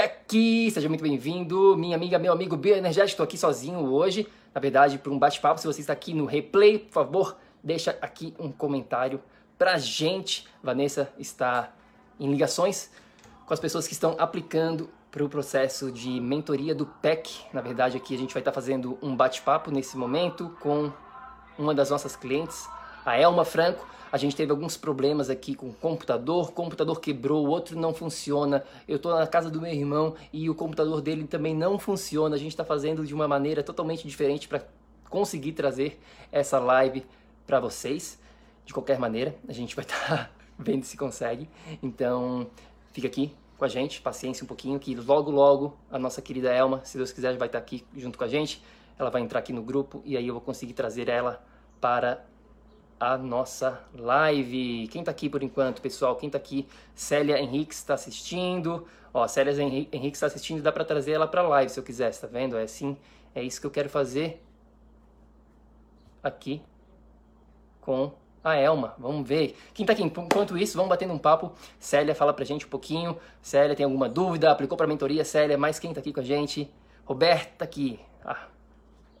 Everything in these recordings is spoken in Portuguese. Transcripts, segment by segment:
PEC! Seja muito bem-vindo, minha amiga, meu amigo bioenergético. Estou aqui sozinho hoje, na verdade, para um bate-papo. Se você está aqui no replay, por favor, deixa aqui um comentário pra gente. Vanessa está em ligações com as pessoas que estão aplicando para o processo de mentoria do PEC. Na verdade, aqui a gente vai estar fazendo um bate-papo nesse momento com uma das nossas clientes, a Elma Franco. A gente teve alguns problemas aqui com o computador, o computador quebrou, o outro não funciona. Eu estou na casa do meu irmão e o computador dele também não funciona. A gente está fazendo de uma maneira totalmente diferente para conseguir trazer essa live para vocês. De qualquer maneira, a gente vai estar tá vendo se consegue. Então, fica aqui com a gente, paciência um pouquinho, que logo, logo a nossa querida Elma, se Deus quiser, vai estar tá aqui junto com a gente. Ela vai entrar aqui no grupo e aí eu vou conseguir trazer ela para a nossa live. Quem tá aqui por enquanto, pessoal? Quem tá aqui? Célia Henrique está assistindo. Ó, Célia Henrique está assistindo, dá para trazer ela para live se eu quiser, tá vendo? É assim, é isso que eu quero fazer aqui com a Elma. Vamos ver. Quem tá aqui? Enquanto isso, vamos batendo um papo. Célia, fala pra gente um pouquinho. Célia, tem alguma dúvida? Aplicou pra mentoria? Célia, mais quem tá aqui com a gente? Roberta tá aqui. Ah,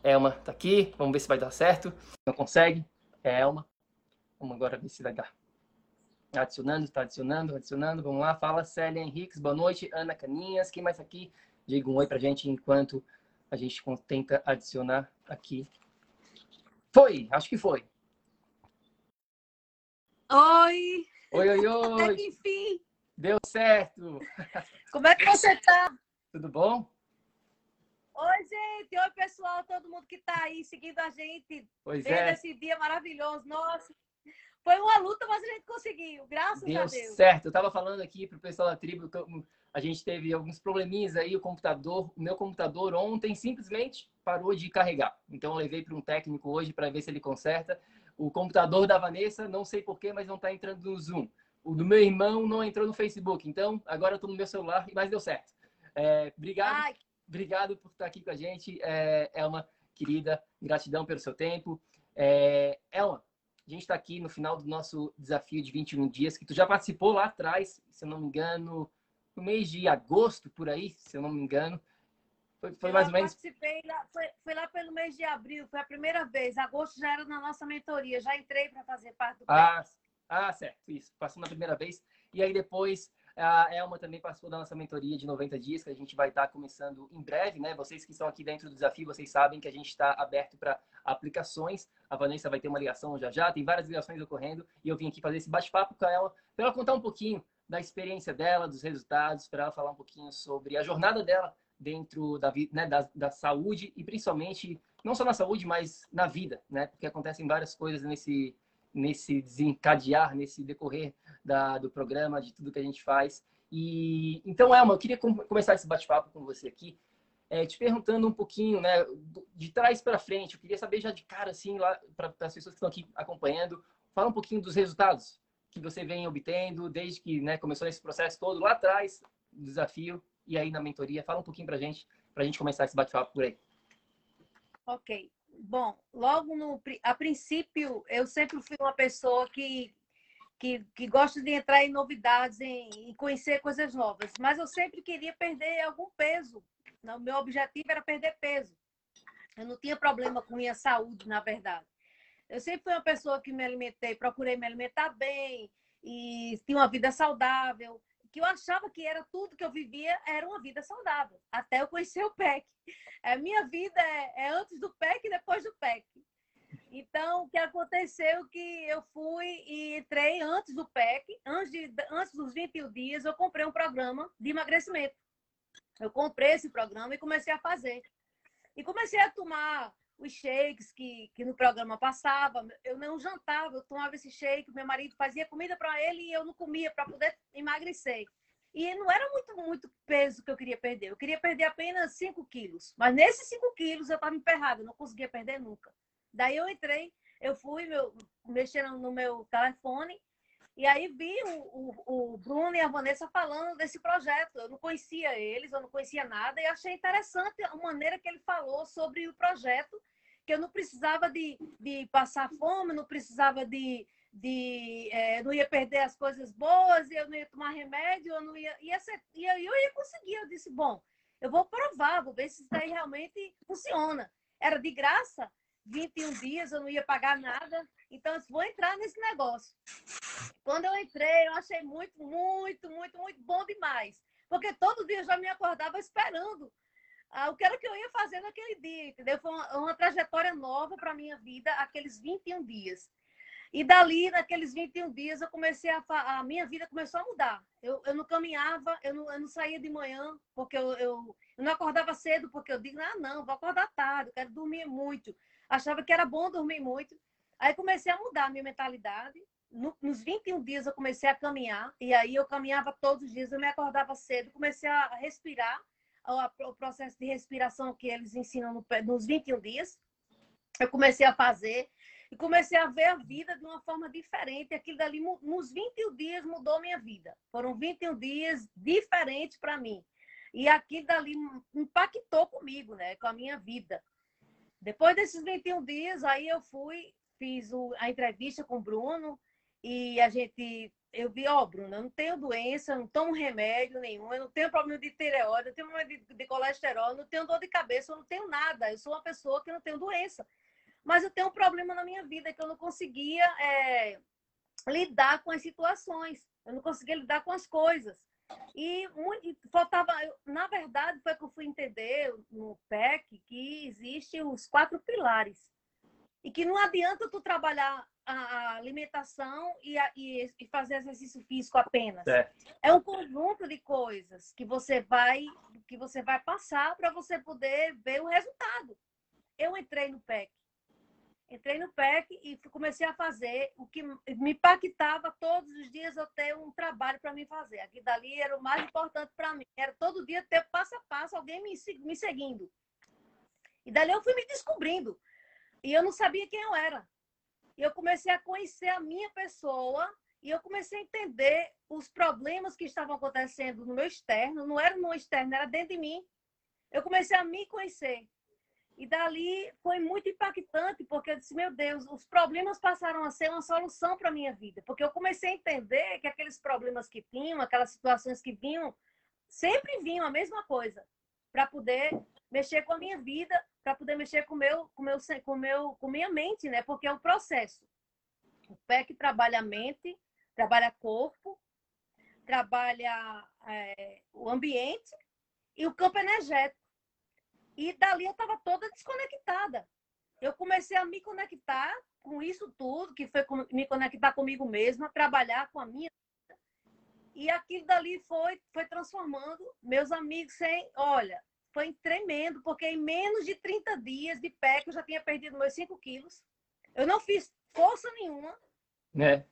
Elma tá aqui. Vamos ver se vai dar certo. Não consegue? É Elma. Vamos agora ver se vai dar. Adicionando, está adicionando, adicionando. Vamos lá, fala Célia Henriques, boa noite. Ana Caninhas, quem mais tá aqui? Diga um oi pra gente enquanto a gente tenta adicionar aqui. Foi, acho que foi. Oi! Oi, oi, oi! Até que enfim! Deu certo! Como é que você tá? Tudo bom? Oi, gente! Oi, pessoal! Todo mundo que tá aí seguindo a gente pois desde é. esse dia maravilhoso. Nossa! Foi uma luta, mas a gente conseguiu, graças Deu a Deus. certo. Eu tava falando aqui pro pessoal da tribo que a gente teve alguns probleminhas aí, o computador, o meu computador ontem simplesmente parou de carregar. Então eu levei para um técnico hoje para ver se ele conserta. O computador da Vanessa, não sei porquê, mas não está entrando no Zoom. O do meu irmão não entrou no Facebook. Então agora eu estou no meu celular, mas deu certo. É, obrigado, Ai. obrigado por estar aqui com a gente, é, Elma, querida. Gratidão pelo seu tempo. É, Elma, a gente está aqui no final do nosso desafio de 21 dias, que tu já participou lá atrás, se eu não me engano, no mês de agosto, por aí, se eu não me engano. Foi, foi mais ou menos. participei lá, foi, foi lá pelo mês de abril, foi a primeira vez. Agosto já era na nossa mentoria, já entrei para fazer parte do Ah, ah, certo, isso. Passou na primeira vez. E aí depois a Elma também participou da nossa mentoria de 90 dias, que a gente vai estar começando em breve, né? Vocês que estão aqui dentro do desafio, vocês sabem que a gente está aberto para aplicações. A Vanessa vai ter uma ligação já já, tem várias ligações ocorrendo. E eu vim aqui fazer esse bate-papo com ela, para ela contar um pouquinho da experiência dela, dos resultados, para ela falar um pouquinho sobre a jornada dela dentro da, né, da, da saúde e principalmente, não só na saúde, mas na vida, né? Porque acontecem várias coisas nesse, nesse desencadear, nesse decorrer da, do programa, de tudo que a gente faz. E então, Elma, eu queria com, começar esse bate-papo com você aqui, é, te perguntando um pouquinho, né, de trás para frente. Eu queria saber já de cara, assim, lá para as pessoas que estão aqui acompanhando, fala um pouquinho dos resultados que você vem obtendo desde que né, começou esse processo todo lá atrás desafio e aí na mentoria. Fala um pouquinho para gente, para a gente começar esse bate-papo por aí. Ok. Bom, logo no a princípio eu sempre fui uma pessoa que que, que gosta de entrar em novidades, em, em conhecer coisas novas. Mas eu sempre queria perder algum peso. O meu objetivo era perder peso. Eu não tinha problema com minha saúde, na verdade. Eu sempre fui uma pessoa que me alimentei, procurei me alimentar bem e tinha uma vida saudável, que eu achava que era tudo que eu vivia era uma vida saudável, até eu conhecer o PEC. A minha vida é, é antes do PEC e depois do PEC. Então, o que aconteceu que eu fui e entrei antes do PEC, antes, de, antes dos 21 dias, eu comprei um programa de emagrecimento. Eu comprei esse programa e comecei a fazer. E comecei a tomar os shakes que, que no programa passava. Eu não jantava, eu tomava esse shake, meu marido fazia comida para ele e eu não comia para poder emagrecer. E não era muito, muito peso que eu queria perder. Eu queria perder apenas 5 quilos. Mas nesses 5 quilos eu estava emperrada, não conseguia perder nunca. Daí eu entrei, eu fui meu, mexendo no meu telefone e aí vi o, o, o, Bruno e a Vanessa falando desse projeto. Eu não conhecia eles, eu não conhecia nada, e achei interessante a maneira que ele falou sobre o projeto, que eu não precisava de, de passar fome, não precisava de. de é, não ia perder as coisas boas, eu não ia tomar remédio, eu não ia. ia ser, e eu, eu ia conseguir. Eu disse, bom, eu vou provar, vou ver se isso daí realmente funciona. Era de graça, 21 dias, eu não ia pagar nada. Então, eu vou entrar nesse negócio. Quando eu entrei, eu achei muito, muito, muito, muito bom demais. Porque todo dia eu já me acordava esperando ah, o que era que eu ia fazer naquele dia, entendeu? Foi uma, uma trajetória nova para a minha vida, aqueles 21 dias. E dali, naqueles 21 dias, eu comecei a. A minha vida começou a mudar. Eu, eu não caminhava, eu não, eu não saía de manhã, porque eu, eu, eu não acordava cedo, porque eu digo, ah, não, vou acordar tarde, eu quero dormir muito achava que era bom dormir muito. Aí comecei a mudar a minha mentalidade. No, nos 21 dias eu comecei a caminhar, e aí eu caminhava todos os dias, eu me acordava cedo, comecei a respirar, o, o processo de respiração que eles ensinam no, nos 21 dias. Eu comecei a fazer e comecei a ver a vida de uma forma diferente. Aquilo dali, nos 21 dias, mudou minha vida. Foram 21 dias diferentes para mim. E aquilo dali impactou comigo, né? Com a minha vida. Depois desses 21 dias, aí eu fui, fiz o, a entrevista com o Bruno e a gente. Eu vi, ó, oh, Bruno, eu não tenho doença, não tomo remédio nenhum, eu não tenho problema de tireoide, não tenho problema de, de colesterol, não tenho dor de cabeça, eu não tenho nada. Eu sou uma pessoa que não tenho doença. Mas eu tenho um problema na minha vida que eu não conseguia é, lidar com as situações, eu não conseguia lidar com as coisas. E, faltava, na verdade, foi que eu fui entender no PEC que existem os quatro pilares. E que não adianta tu trabalhar a alimentação e, a, e, e fazer exercício físico apenas. É. é um conjunto de coisas que você vai que você vai passar para você poder ver o resultado. Eu entrei no PEC entrei no PEC e comecei a fazer o que me impactava todos os dias eu ter um trabalho para me fazer. Aqui dali era o mais importante para mim. Era todo dia ter passo a passo alguém me, me seguindo. E dali eu fui me descobrindo. E eu não sabia quem eu era. E eu comecei a conhecer a minha pessoa e eu comecei a entender os problemas que estavam acontecendo no meu externo. Não era no externo, era dentro de mim. Eu comecei a me conhecer. E dali foi muito impactante, porque eu disse, meu Deus, os problemas passaram a ser uma solução para a minha vida. Porque eu comecei a entender que aqueles problemas que tinham, aquelas situações que vinham, sempre vinham a mesma coisa. Para poder mexer com a minha vida, para poder mexer com meu, com meu, com meu, com minha mente, né? Porque é um processo. O PEC trabalha a mente, trabalha corpo, trabalha é, o ambiente e o campo energético. E dali eu estava toda desconectada. Eu comecei a me conectar com isso tudo, que foi me conectar comigo mesma, trabalhar com a minha e aquilo dali foi, foi transformando meus amigos sem. Olha, foi tremendo, porque em menos de 30 dias de pé, que eu já tinha perdido meus 5 quilos, eu não fiz força nenhuma. Né?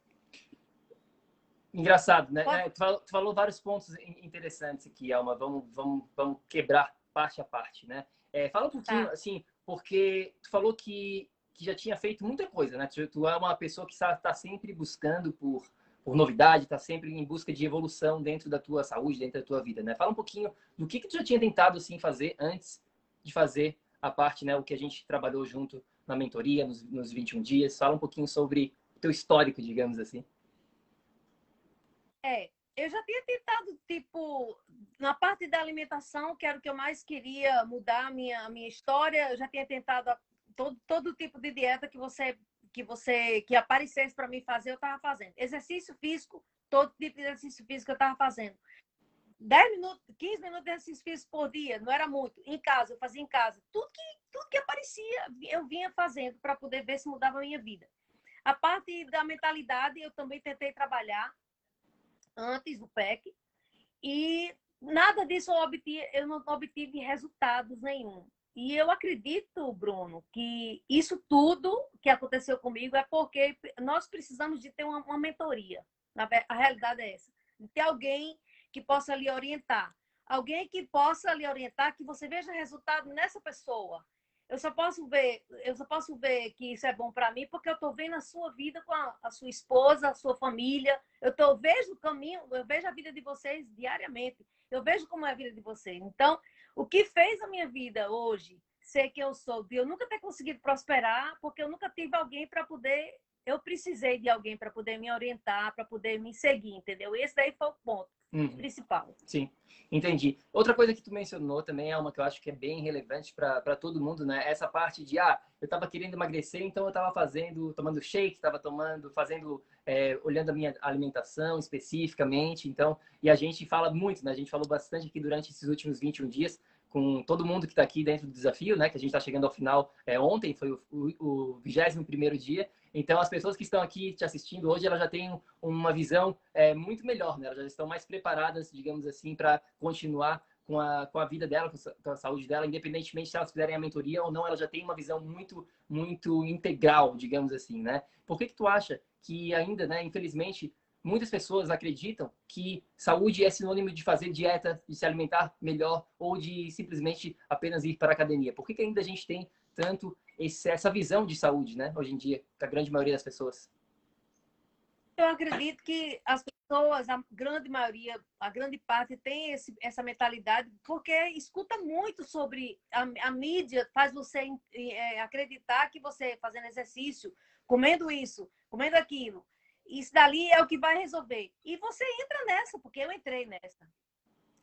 Engraçado, né? É, tu, falou, tu, falou, vários pontos interessantes aqui, Alma. Vamos, vamos, vamos quebrar parte a parte, né? É, fala um pouquinho, tá. assim, porque tu falou que, que já tinha feito muita coisa, né? Tu, tu é uma pessoa que está tá sempre buscando por, por novidade, está sempre em busca de evolução dentro da tua saúde, dentro da tua vida, né? Fala um pouquinho do que, que tu já tinha tentado, assim, fazer antes de fazer a parte, né? O que a gente trabalhou junto na mentoria, nos, nos 21 dias. Fala um pouquinho sobre o teu histórico, digamos assim. É, eu já tinha tentado, tipo, na parte da alimentação, que era o que eu mais queria mudar a minha, a minha história, eu já tinha tentado todo, todo tipo de dieta que você que você que aparecesse para mim fazer, eu estava fazendo. Exercício físico, todo tipo de exercício físico eu estava fazendo. 10 minutos, 15 minutos de exercício físico por dia, não era muito. Em casa, eu fazia em casa. Tudo que, tudo que aparecia, eu vinha fazendo para poder ver se mudava a minha vida. A parte da mentalidade, eu também tentei trabalhar antes do PEC. E nada disso eu, obtive, eu não obtive resultados nenhum. E eu acredito, Bruno, que isso tudo que aconteceu comigo é porque nós precisamos de ter uma, uma mentoria. A realidade é essa. De ter alguém que possa lhe orientar. Alguém que possa lhe orientar, que você veja resultado nessa pessoa. Eu só posso ver, eu só posso ver que isso é bom para mim porque eu estou vendo a sua vida com a, a, sua esposa, a sua família. Eu tô, vejo o caminho, eu vejo a vida de vocês diariamente. Eu vejo como é a vida de vocês. Então, o que fez a minha vida hoje ser que eu sou, de eu nunca ter conseguido prosperar, porque eu nunca tive alguém para poder. Eu precisei de alguém para poder me orientar, para poder me seguir, entendeu? Esse daí foi o ponto uhum. principal. Sim, entendi. Outra coisa que tu mencionou também é uma que eu acho que é bem relevante para todo mundo, né? Essa parte de, ah, eu estava querendo emagrecer, então eu estava fazendo, tomando shake, estava tomando, fazendo, é, olhando a minha alimentação especificamente. Então, e a gente fala muito, né? A gente falou bastante aqui durante esses últimos 21 dias com todo mundo que está aqui dentro do desafio, né? Que a gente está chegando ao final é, ontem, foi o vigésimo primeiro dia. Então, as pessoas que estão aqui te assistindo hoje, elas já têm uma visão é, muito melhor, né? Elas já estão mais preparadas, digamos assim, para continuar com a, com a vida dela, com a saúde dela, independentemente se elas fizerem a mentoria ou não, ela já tem uma visão muito, muito integral, digamos assim, né? Por que que tu acha que ainda, né, infelizmente, muitas pessoas acreditam que saúde é sinônimo de fazer dieta, de se alimentar melhor ou de simplesmente apenas ir para a academia? Por que, que ainda a gente tem tanto esse, essa visão de saúde, né? Hoje em dia, da grande maioria das pessoas. Eu acredito que as pessoas, a grande maioria, a grande parte tem esse, essa mentalidade porque escuta muito sobre a, a mídia, faz você é, acreditar que você fazendo exercício, comendo isso, comendo aquilo, isso dali é o que vai resolver. E você entra nessa, porque eu entrei nessa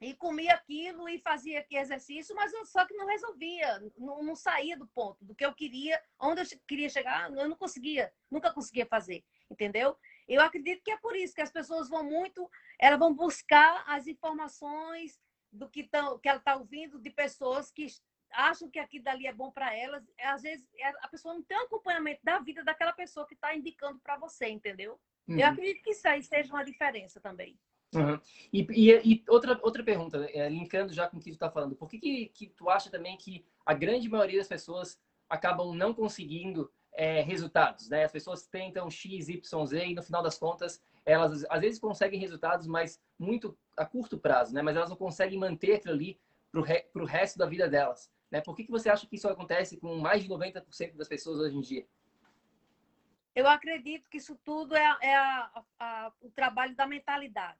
e comia aquilo e fazia aqui exercício, mas eu, só que não resolvia, não, não, saía do ponto do que eu queria, onde eu queria chegar, eu não conseguia, nunca conseguia fazer, entendeu? Eu acredito que é por isso que as pessoas vão muito, elas vão buscar as informações do que, tão, que ela está ouvindo de pessoas que acham que aquilo dali é bom para elas. Às vezes é, a pessoa não tem acompanhamento da vida daquela pessoa que está indicando para você, entendeu? Uhum. Eu acredito que isso aí seja uma diferença também. Uhum. E, e, e, outra, outra pergunta, é, linkando já com o que tu está falando, por que, que, que, tu acha também que a grande maioria das pessoas acabam não conseguindo é, resultados? Né? As pessoas tentam X, Y, Z e no final das contas elas às vezes conseguem resultados, mas muito a curto prazo, né? mas elas não conseguem manter aquilo ali para o re, resto da vida delas. Né? Por que, que você acha que isso acontece com mais de 90% das pessoas hoje em dia? Eu acredito que isso tudo é, é a, a, o trabalho da mentalidade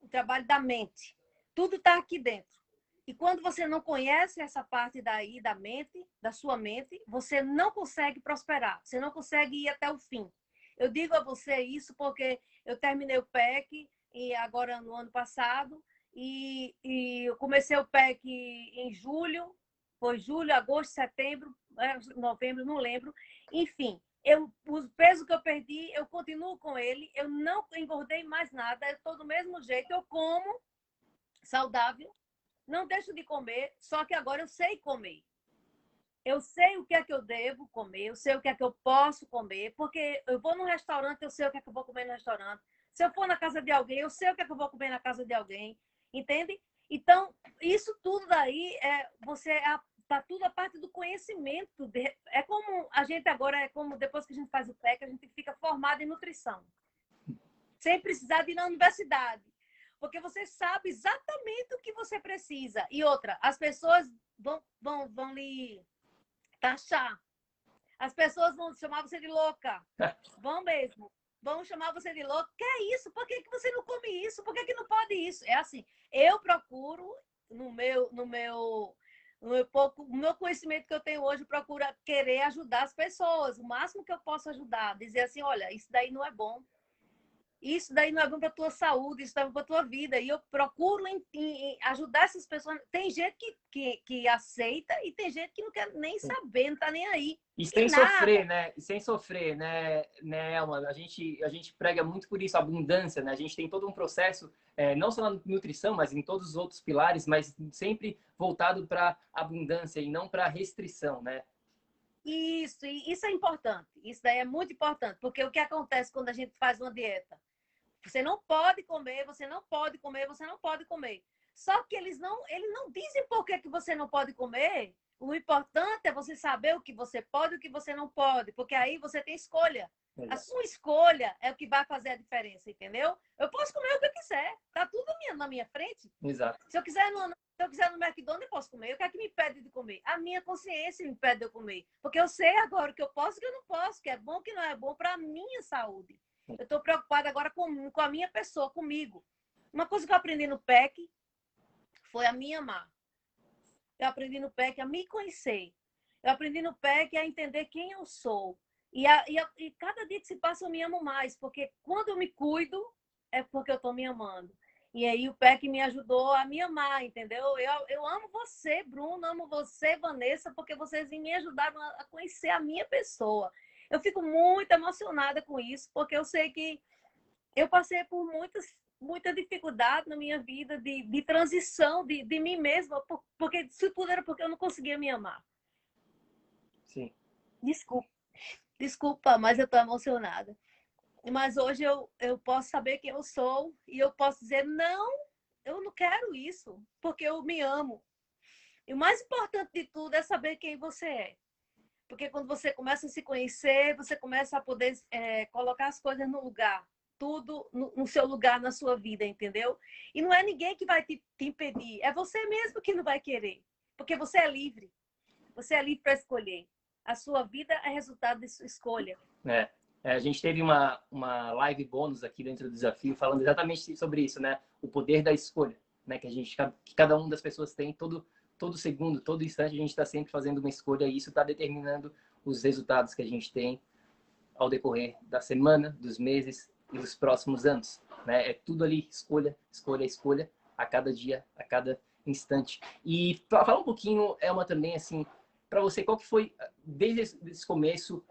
o trabalho da mente. Tudo está aqui dentro. E quando você não conhece essa parte daí da mente, da sua mente, você não consegue prosperar, você não consegue ir até o fim. Eu digo a você isso porque eu terminei o PEC e agora no ano passado e, e eu comecei o PEC em julho, foi julho, agosto, setembro, é, novembro, não lembro. Enfim, eu, o peso que eu perdi, eu continuo com ele, eu não engordei mais nada, eu estou do mesmo jeito, eu como saudável, não deixo de comer, só que agora eu sei comer. Eu sei o que é que eu devo comer, eu sei o que é que eu posso comer, porque eu vou num restaurante, eu sei o que é que eu vou comer no restaurante. Se eu for na casa de alguém, eu sei o que é que eu vou comer na casa de alguém, entende? Então, isso tudo daí é você tá tudo a parte do conhecimento. De, é como a gente agora, é como depois que a gente faz o PEC, a gente fica formado em nutrição. Sem precisar de ir na universidade. Porque você sabe exatamente o que você precisa. E outra, as pessoas vão, vão, vão lhe taxar. As pessoas vão chamar você de louca. Vão mesmo. Vão chamar você de louca. Que é isso? Por que, que você não come isso? Por que, que não pode isso? É assim, eu procuro no meu, no meu o pouco, o meu conhecimento que eu tenho hoje procura querer ajudar as pessoas, o máximo que eu posso ajudar, dizer assim, olha, isso daí não é bom. Isso daí não é bom para tua saúde, isso não é bom para tua vida. E eu procuro em, em ajudar essas pessoas. Tem gente que, que, que, aceita e tem gente que não quer nem saber, não está nem aí. E sem sofrer, né? E sem sofrer, né, né, Elma? A gente, a gente prega muito por isso, abundância, né? A gente tem todo um processo, é, não só na nutrição, mas em todos os outros pilares, mas sempre voltado para abundância e não para restrição, né? Isso, e isso é importante. Isso daí é muito importante, porque o que acontece quando a gente faz uma dieta? Você não pode comer, você não pode comer, você não pode comer. Só que eles não, eles não dizem por que, que você não pode comer. O importante é você saber o que você pode e o que você não pode, porque aí você tem escolha. A sua escolha é o que vai fazer a diferença, entendeu? Eu posso comer o que eu quiser, tá tudo na minha frente. Exato. Se eu quiser no, se eu quiser no McDonald's, eu posso comer. O que é que me impede de comer? A minha consciência me impede de eu comer. Porque eu sei agora o que eu posso e o que eu não posso, que é bom que não é bom para a minha saúde. Eu estou preocupada agora com, com a minha pessoa, comigo. Uma coisa que eu aprendi no PEC foi a minha amar. Eu aprendi no PEC a me conhecer. Eu aprendi no PEC a entender quem eu sou. E, a, e, a, e cada dia que se passa eu me amo mais, porque quando eu me cuido, é porque eu estou me amando. E aí o PEC me ajudou a me amar, entendeu? Eu, eu amo você, Bruno, amo você, Vanessa, porque vocês me ajudaram a conhecer a minha pessoa. Eu fico muito emocionada com isso, porque eu sei que eu passei por muitas, muita dificuldade na minha vida de, de transição de, de mim mesma, porque isso tudo era porque eu não conseguia me amar. Sim. Desculpa. Desculpa, mas eu tô emocionada. Mas hoje eu, eu posso saber quem eu sou e eu posso dizer, não, eu não quero isso, porque eu me amo. E o mais importante de tudo é saber quem você é. Porque quando você começa a se conhecer, você começa a poder é, colocar as coisas no lugar, tudo no, no, seu lugar na sua vida, entendeu? E não é ninguém que vai te, te impedir, é você mesmo que não vai querer. Porque você é livre. Você é livre para escolher. A sua vida é resultado de sua escolha. É. É, a gente teve uma, uma live bônus aqui dentro do desafio falando exatamente sobre isso, né? O poder da escolha, né? Que a gente, que cada uma das pessoas tem todo todo segundo, todo instante a gente está sempre fazendo uma escolha e isso está determinando os resultados que a gente tem ao decorrer da semana, dos meses e dos próximos anos, né? É tudo ali escolha, escolha, escolha a cada dia, a cada instante. E falar um pouquinho, Elma, também assim, para você, qual que foi desde esse começo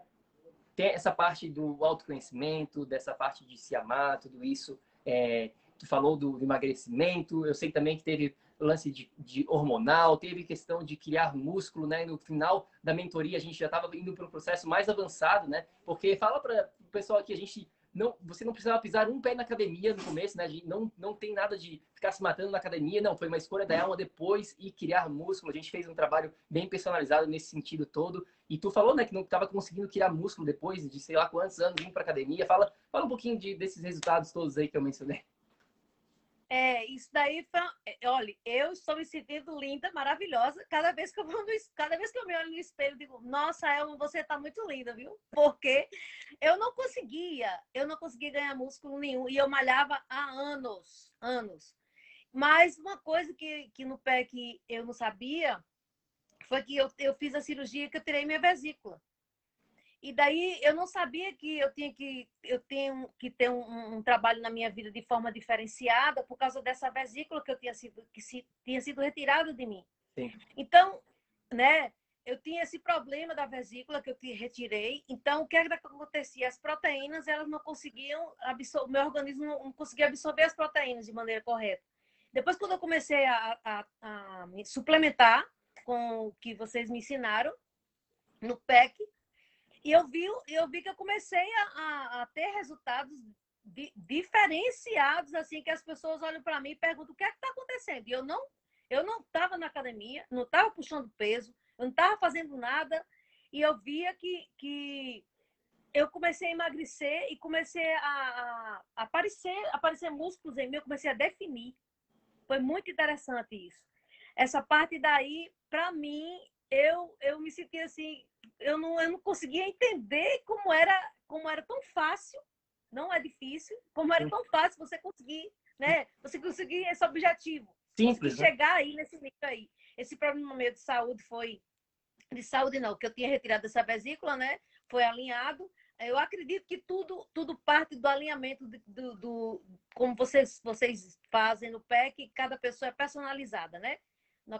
tem essa parte do autoconhecimento, dessa parte de se amar, tudo isso. É, tu falou do emagrecimento, eu sei também que teve lance de, de, hormonal, teve questão de criar músculo, né? No final da mentoria a gente já estava indo para um processo mais avançado, né? Porque fala para o pessoal aqui, a gente não, você não precisava pisar um pé na academia no começo, né? Não, não tem nada de ficar se matando na academia, não. Foi uma escolha da alma depois e criar músculo. A gente fez um trabalho bem personalizado nesse sentido todo. E tu falou, né, que não estava conseguindo criar músculo depois de sei lá quantos anos indo para academia. Fala, fala um pouquinho de, desses resultados todos aí que eu mencionei. É, isso daí foi. É, olha, eu estou me sentindo linda, maravilhosa. Cada vez que eu vou no, cada vez que eu me olho no espelho, digo, nossa, Elma, você está muito linda, viu? Porque eu não conseguia, eu não conseguia ganhar músculo nenhum. E eu malhava há anos, anos. Mas uma coisa que, que no pé que eu não sabia foi que eu, eu fiz a cirurgia que eu tirei minha vesícula. E daí eu não sabia que eu tinha que eu tenho que ter um, um, trabalho na minha vida de forma diferenciada por causa dessa vesícula que eu tinha sido que se, tinha sido retirada de mim. Sim. Então, né? Eu tinha esse problema da vesícula que eu te retirei. Então, o que, é que acontecia? As proteínas elas não conseguiam absorver, meu organismo não conseguia absorver as proteínas de maneira correta. Depois, quando eu comecei a, a, a me suplementar com o que vocês me ensinaram no PEC, e eu vi, eu vi que eu comecei a, a ter resultados di, diferenciados, assim, que as pessoas olham para mim e perguntam o que é que está acontecendo. E eu não eu não estava na academia, não estava puxando peso, eu não estava fazendo nada, e eu via que, que eu comecei a emagrecer e comecei a, a, a aparecer, aparecer músculos em mim, eu comecei a definir. Foi muito interessante isso. Essa parte daí, para mim, eu, eu me senti assim, eu não, eu não conseguia entender como era, como era tão fácil, não é difícil, como era tão fácil você conseguir, né? Você conseguir esse objetivo. Simples. Né? Chegar aí nesse nível aí. Esse problema meu de saúde foi. De saúde não, que eu tinha retirado essa vesícula, né? Foi alinhado. eu acredito que tudo, tudo parte do alinhamento do, do, do, como vocês, vocês fazem no PEC, cada pessoa é personalizada, né?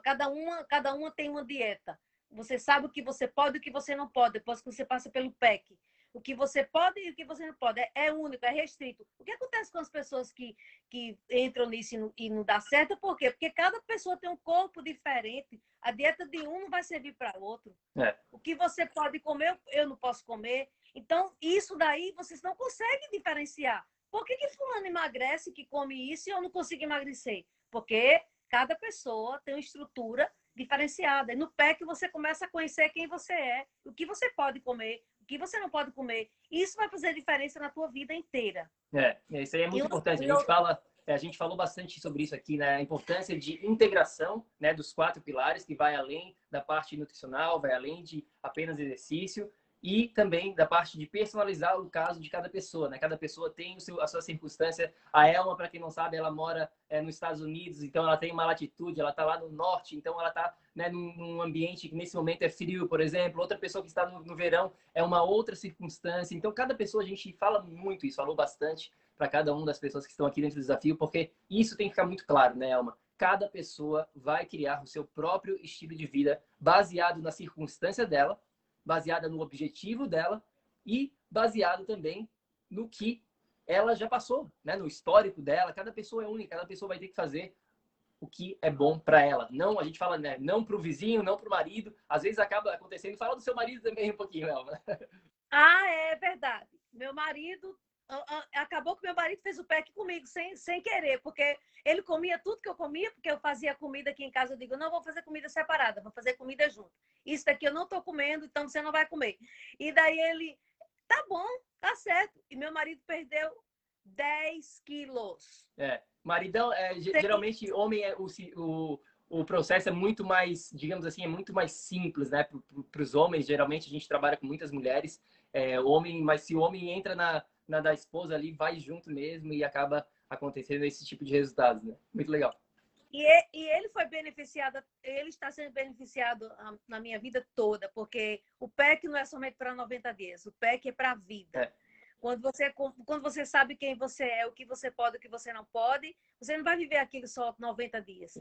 Cada uma, cada uma tem uma dieta. Você sabe o que você pode e o que você não pode, depois que você passa pelo PEC. O que você pode e o que você não pode. É, é único, é restrito. O que acontece com as pessoas que, que entram nisso e não, e não dá certo? Por quê? Porque cada pessoa tem um corpo diferente. A dieta de um não vai servir para outro. É. O que você pode comer, eu não posso comer. Então, isso daí vocês não conseguem diferenciar. Por que, que fulano emagrece, que come isso, e eu não consigo emagrecer? Porque cada pessoa tem uma estrutura diferenciada. E no PEC você começa a conhecer quem você é, o que você pode comer, o que você não pode comer. Isso vai fazer diferença na tua vida inteira. É, isso aí é muito importante. A gente fala, é, a gente falou bastante sobre isso aqui, né? A importância de integração, né, dos quatro pilares que vai além da parte nutricional, vai além de apenas exercício e também da parte de personalizar o caso de cada pessoa, né? Cada pessoa tem o seu, a sua circunstância. A Elma, para quem não sabe, ela mora é, nos Estados Unidos, então ela tem uma latitude, ela está lá no norte, então ela está né, num, ambiente que nesse momento é frio, por exemplo. Outra pessoa que está no, no verão é uma outra circunstância. Então, cada pessoa, a gente fala muito isso, falou bastante para cada uma das pessoas que estão aqui dentro do desafio, porque isso tem que ficar muito claro, né, Elma? Cada pessoa vai criar o seu próprio estilo de vida baseado na circunstância dela baseada no objetivo dela e baseado também no que ela já passou, né? no histórico dela. Cada pessoa é única, cada pessoa vai ter que fazer o que é bom para ela. Não, a gente fala, né? Não para o vizinho, não para o marido. Às vezes acaba acontecendo. Fala do seu marido também um pouquinho, Elma. Ah, é verdade. Meu marido acabou que meu marido fez o PEC comigo sem, sem querer, porque ele comia tudo que eu comia, porque eu fazia comida aqui em casa. Eu digo, não vou fazer comida separada, vou fazer comida junto. Isso daqui eu não tô comendo, então você não vai comer. E daí ele, tá bom, tá certo. E meu marido perdeu 10 quilos. É, maridão, é, geralmente homem é o, o, o processo é muito mais, digamos assim, é muito mais simples, né? Para os homens, geralmente a gente trabalha com muitas mulheres, é, homem, mas se o homem entra na na da esposa ali vai junto mesmo e acaba acontecendo esse tipo de resultados, né? Muito legal. E, e ele foi beneficiado, ele está sendo beneficiado ah, na minha vida toda, porque o PEC não é somente para 90 dias, o PEC é para a vida. É. Quando você, quando você sabe quem você é, o que você pode, o que você não pode, você não vai viver aquilo só 90 dias.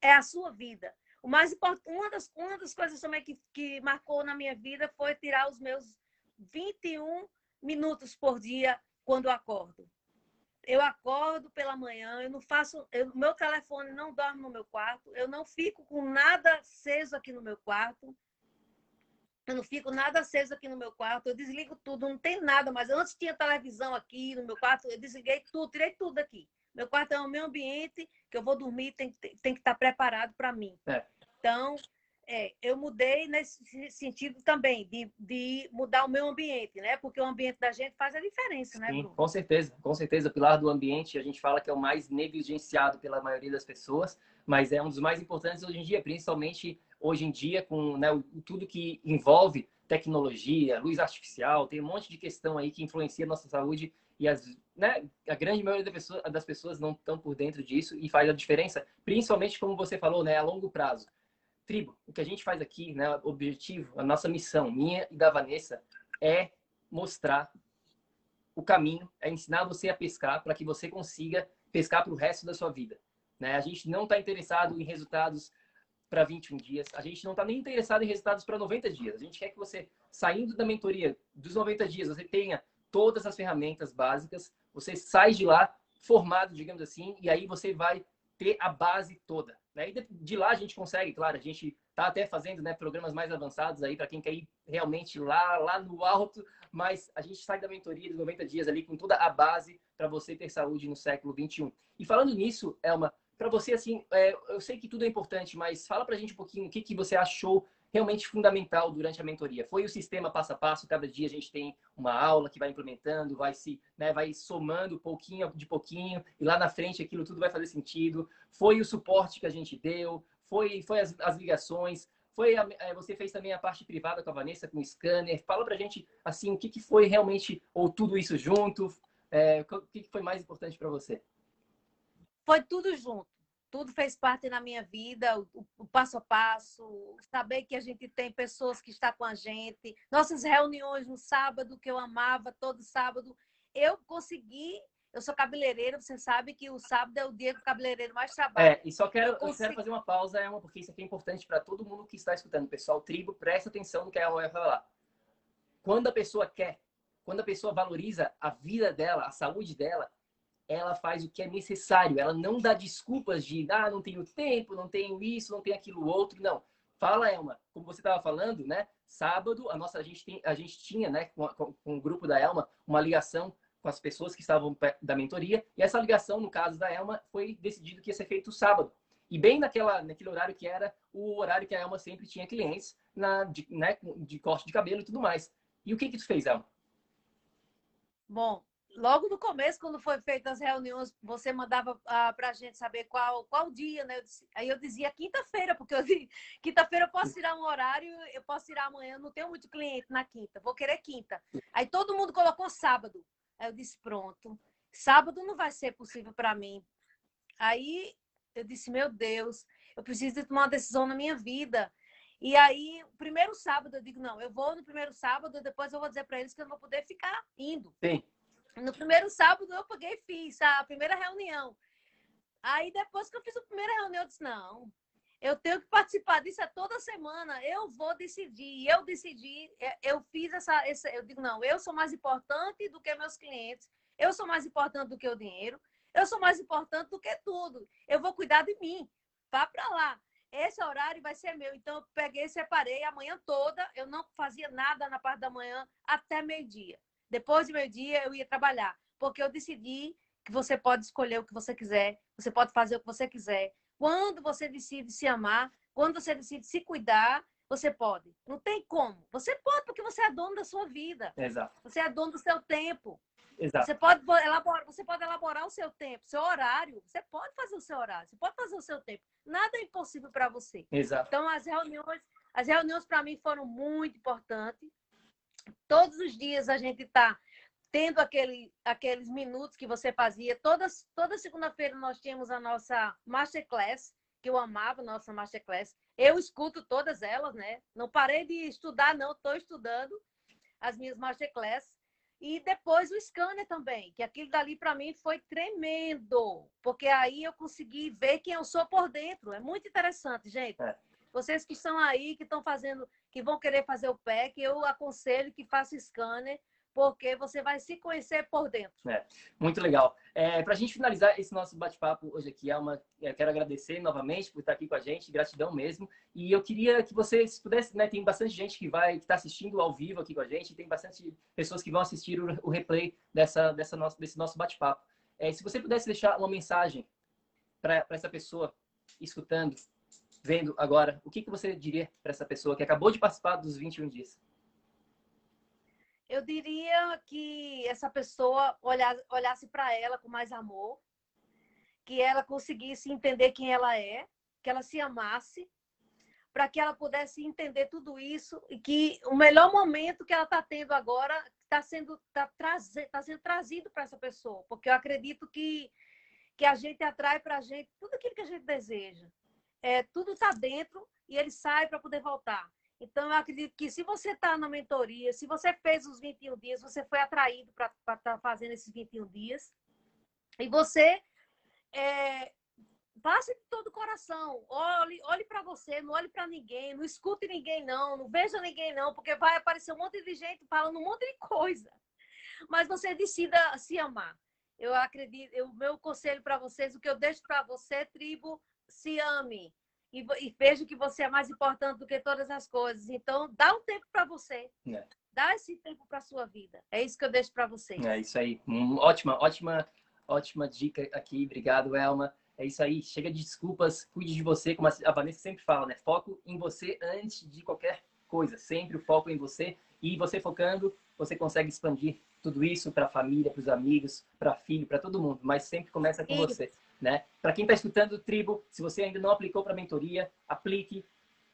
É a sua vida. O mais importante, uma das, uma das coisas também que, que marcou na minha vida foi tirar os meus 21 minutos por dia quando eu acordo. Eu acordo pela manhã, eu não faço, eu, meu telefone não dorme no meu quarto, eu não fico com nada aceso aqui no meu quarto. Eu não fico nada aceso aqui no meu quarto, eu desligo tudo, não tem nada, mas antes tinha televisão aqui no meu quarto, eu desliguei tudo, tirei tudo daqui. Meu quarto é o meu ambiente, que eu vou dormir, tem, tem que estar preparado para mim. É. Então, é, eu mudei nesse sentido também, de, de mudar o meu ambiente, né? Porque o ambiente da gente faz a diferença, né, Bruno? com certeza, com certeza. O pilar do ambiente, a gente fala que é o mais negligenciado pela maioria das pessoas, mas é um dos mais importantes hoje em dia, principalmente hoje em dia, com né, tudo que envolve tecnologia, luz artificial, tem um monte de questão aí que influencia a nossa saúde e as, né, a grande maioria das pessoas, das pessoas não estão por dentro disso e faz a diferença, principalmente como você falou, né, a longo prazo tribo, o que a gente faz aqui, né, o objetivo, a nossa missão, minha e da Vanessa, é mostrar o caminho, é ensinar você a pescar para que você consiga pescar para o resto da sua vida. Né? A gente não está interessado em resultados para 21 dias, a gente não está nem interessado em resultados para 90 dias. A gente quer que você, saindo da mentoria dos 90 dias, você tenha todas as ferramentas básicas, você sai de lá formado, digamos assim, e aí você vai ter a base toda. Né? E de lá a gente consegue, claro, a gente está até fazendo né, programas mais avançados aí para quem quer ir realmente lá, lá no alto, mas a gente sai da mentoria de 90 dias ali com toda a base para você ter saúde no século 21. E falando nisso, Elma, para você, assim, é, eu sei que tudo é importante, mas fala para a gente um pouquinho o que, que você achou realmente fundamental durante a mentoria. Foi o sistema passo a passo, cada dia a gente tem uma aula que vai implementando, vai se, né, vai somando pouquinho de pouquinho e lá na frente aquilo tudo vai fazer sentido. Foi o suporte que a gente deu, foi, foi as, as ligações, foi a, é, você fez também a parte privada com a Vanessa, com o scanner. Fala pra gente, assim, o que, que foi realmente, ou tudo isso junto, é, o que, que foi mais importante para você? Foi tudo junto tudo fez parte na minha vida, o, passo a passo, saber que a gente tem pessoas que estão com a gente, nossas reuniões no sábado, que eu amava todo sábado, eu consegui. Eu sou cabeleireira, você sabe que o sábado é o dia que o cabeleireiro mais trabalha. É, e só quero, eu, consegui... eu quero fazer uma pausa, Elma, porque isso aqui é importante para todo mundo que está escutando. Pessoal, tribo, presta atenção no que a Elma vai falar. Quando a pessoa quer, quando a pessoa valoriza a vida dela, a saúde dela, ela faz o que é necessário. Ela não dá desculpas de, ah, não tenho tempo, não tenho isso, não tenho aquilo outro. Não. Fala, Elma, como você estava falando, né? Sábado, a nossa a gente, tem, a gente tinha, né, com, com, com, o grupo da Elma, uma ligação com as pessoas que estavam da mentoria. E essa ligação, no caso da Elma, foi decidido que ia ser feito sábado. E bem naquela, naquele horário que era o horário que a Elma sempre tinha clientes na, de, né, de corte de cabelo e tudo mais. E o que que tu fez, Elma? Bom, logo no começo, quando foi feitas as reuniões, você mandava ah, para a gente saber qual, qual dia, né? Eu disse, aí eu dizia quinta-feira, porque eu quinta-feira eu posso tirar um horário, eu posso tirar amanhã, não tenho muito cliente na quinta, vou querer quinta. Aí todo mundo colocou sábado. Aí eu disse, pronto, sábado não vai ser possível para mim. Aí eu disse, meu Deus, eu preciso tomar uma decisão na minha vida. E aí, primeiro sábado, eu digo, não, eu vou no primeiro sábado, depois eu vou dizer para eles que eu não vou poder ficar indo. Sim. No primeiro sábado eu peguei e fiz a primeira reunião. Aí depois que eu fiz a primeira reunião, eu disse, não, eu tenho que participar disso é toda semana, eu vou decidir. Eu decidi, é, eu fiz essa, essa, eu digo, não, eu sou mais importante do que meus clientes, eu sou mais importante do que o dinheiro, eu sou mais importante do que tudo. Eu vou cuidar de mim. Vá para lá. Esse horário vai ser meu. Então, eu peguei, separei a manhã toda. Eu não fazia nada na parte da manhã até meio-dia. Depois de meio-dia eu ia trabalhar, porque eu decidi que você pode escolher o que você quiser, você pode fazer o que você quiser. Quando você decide se amar, quando você decide se cuidar, você pode. Não tem como. Você pode porque você é dono da sua vida. Exato. Você é dono do seu tempo. Exato. Você pode elaborar, você pode elaborar o seu tempo, seu horário. Você pode fazer o seu horário, você pode fazer o seu tempo. Nada é impossível para você. Exato. Então as reuniões, as reuniões para mim foram muito importantes todos os dias a gente está tendo aquele, aqueles minutos que você fazia. Todas, toda segunda-feira nós tínhamos a nossa Masterclass, que eu amava, nossa Masterclass. Eu escuto todas elas, né? Não parei de estudar, não, estou estudando as minhas Masterclass. E depois o scanner também, que aquilo dali para mim foi tremendo, porque aí eu consegui ver quem eu sou por dentro. É muito interessante, gente. É. Vocês que estão aí, que estão fazendo que vão querer fazer o PEC, eu aconselho que faça scanner, porque você vai se conhecer por dentro. É, muito legal. É, Para a gente finalizar esse nosso bate-papo hoje aqui, Alma, eu quero agradecer novamente por estar aqui com a gente, gratidão mesmo. E eu queria que vocês pudessem, né, tem bastante gente que vai, que está assistindo ao vivo aqui com a gente, tem bastante pessoas que vão assistir o, o replay dessa, dessa desse nosso bate-papo. É, se você pudesse deixar uma mensagem para essa pessoa escutando, vendo agora, o que, que você diria para essa pessoa que acabou de participar dos 21 dias? Eu diria que essa pessoa olhasse para ela com mais amor, que ela conseguisse entender quem ela é, que ela se amasse, para que ela pudesse entender tudo isso e que o melhor momento que ela está tendo agora está sendo, tá tá sendo trazido para essa pessoa, porque eu acredito que, que a gente atrai para a gente tudo aquilo que a gente deseja é, tudo está dentro e ele sai para poder voltar. Então, eu acredito que se você está na mentoria, se você fez os 21 dias, você foi atraído para estar tá fazendo esses 21 dias, e você é, passe de todo o coração, olhe, olhe para você, não olhe para ninguém, não escute ninguém não, não veja ninguém não, porque vai aparecer um monte de gente falando um monte de coisa. Mas você decida se amar. Eu acredito, o meu conselho para vocês, o que eu deixo para você, tribo, se ame e, e veja que você é mais importante do que todas as coisas. Então, dá um tempo para você. É. Dá esse tempo para sua vida. É isso que eu deixo para vocês. É isso aí. Ótima, ótima, ótima dica aqui. Obrigado, Elma. É isso aí. Chega de desculpas. Cuide de você, como a Vanessa sempre fala, né? Foco em você antes de qualquer coisa. Sempre o foco em você. E você focando, você consegue expandir tudo isso para a família, para os amigos, para filho, para todo mundo. Mas sempre começa com isso. você. Né? Para quem está escutando Tribo, se você ainda não aplicou para a mentoria, aplique.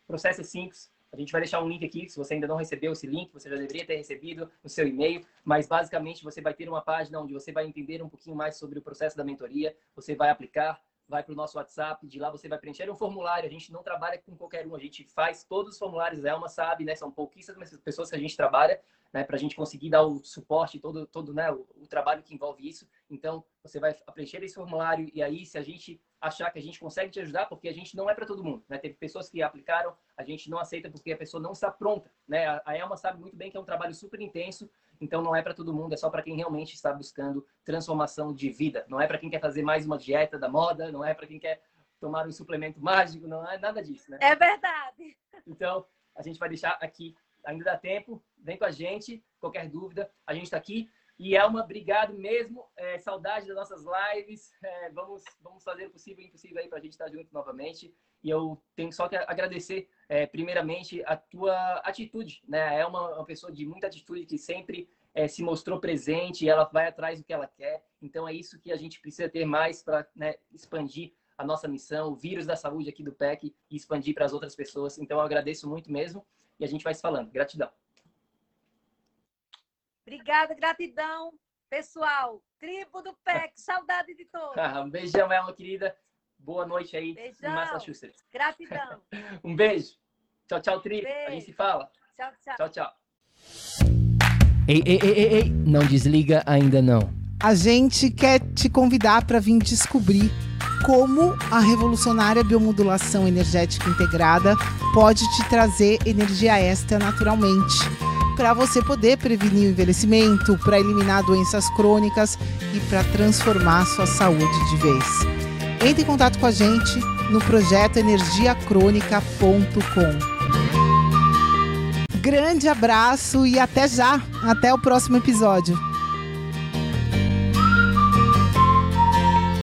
O processo é simples. A gente vai deixar um link aqui. Se você ainda não recebeu esse link, você já deveria ter recebido no seu e-mail. Mas basicamente você vai ter uma página onde você vai entender um pouquinho mais sobre o processo da mentoria. Você vai aplicar, vai para o nosso WhatsApp, de lá você vai preencher um formulário. A gente não trabalha com qualquer um, a gente faz todos os formulários. Elma sabe, né? São pouquíssimas pessoas que a gente trabalha, né? Para a gente conseguir dar o suporte, todo, todo né? O, o, trabalho que envolve isso. Então, você vai preencher esse formulário e aí, se a gente achar que a gente consegue te ajudar, porque a gente não é para todo mundo, né? Teve pessoas que aplicaram, a gente não aceita porque a pessoa não está pronta, né? A Elma sabe muito bem que é um trabalho super intenso, então não é para todo mundo, é só para quem realmente está buscando transformação de vida. Não é para quem quer fazer mais uma dieta da moda, não é para quem quer tomar um suplemento mágico, não é nada disso, né? É verdade. Então, a gente vai deixar aqui, ainda dá tempo, vem com a gente, qualquer dúvida, a gente está aqui. E Elma, obrigado mesmo. É, saudade das nossas lives. É, vamos, vamos fazer o possível e impossível aí para a gente estar junto novamente. E eu tenho só que agradecer, é, primeiramente, a tua atitude. Né? É uma, pessoa de muita atitude que sempre é, se mostrou presente ela vai atrás do que ela quer. Então, é isso que a gente precisa ter mais para né, expandir a nossa missão, o vírus da saúde aqui do PEC e expandir para as outras pessoas. Então, eu agradeço muito mesmo e a gente vai se falando. Gratidão. Obrigada, gratidão. Pessoal, tribo do PEC, saudade de todos. um beijão, Elma, querida. Boa noite aí Beijão. em Massachusetts. Gratidão. um beijo. Tchau, tchau, Tri. Beijo. A gente se fala. Tchau, tchau. Tchau, tchau. Ei, ei, ei, ei, ei, não desliga ainda não. A gente quer te convidar para vir descobrir como a revolucionária biomodulação energética integrada pode te trazer energia extra naturalmente, para você poder prevenir o envelhecimento, para eliminar doenças crônicas e para transformar sua saúde de vez. Entre em contato com a gente no projeto energiacrônica.com. Grande abraço e até já! Até o próximo episódio.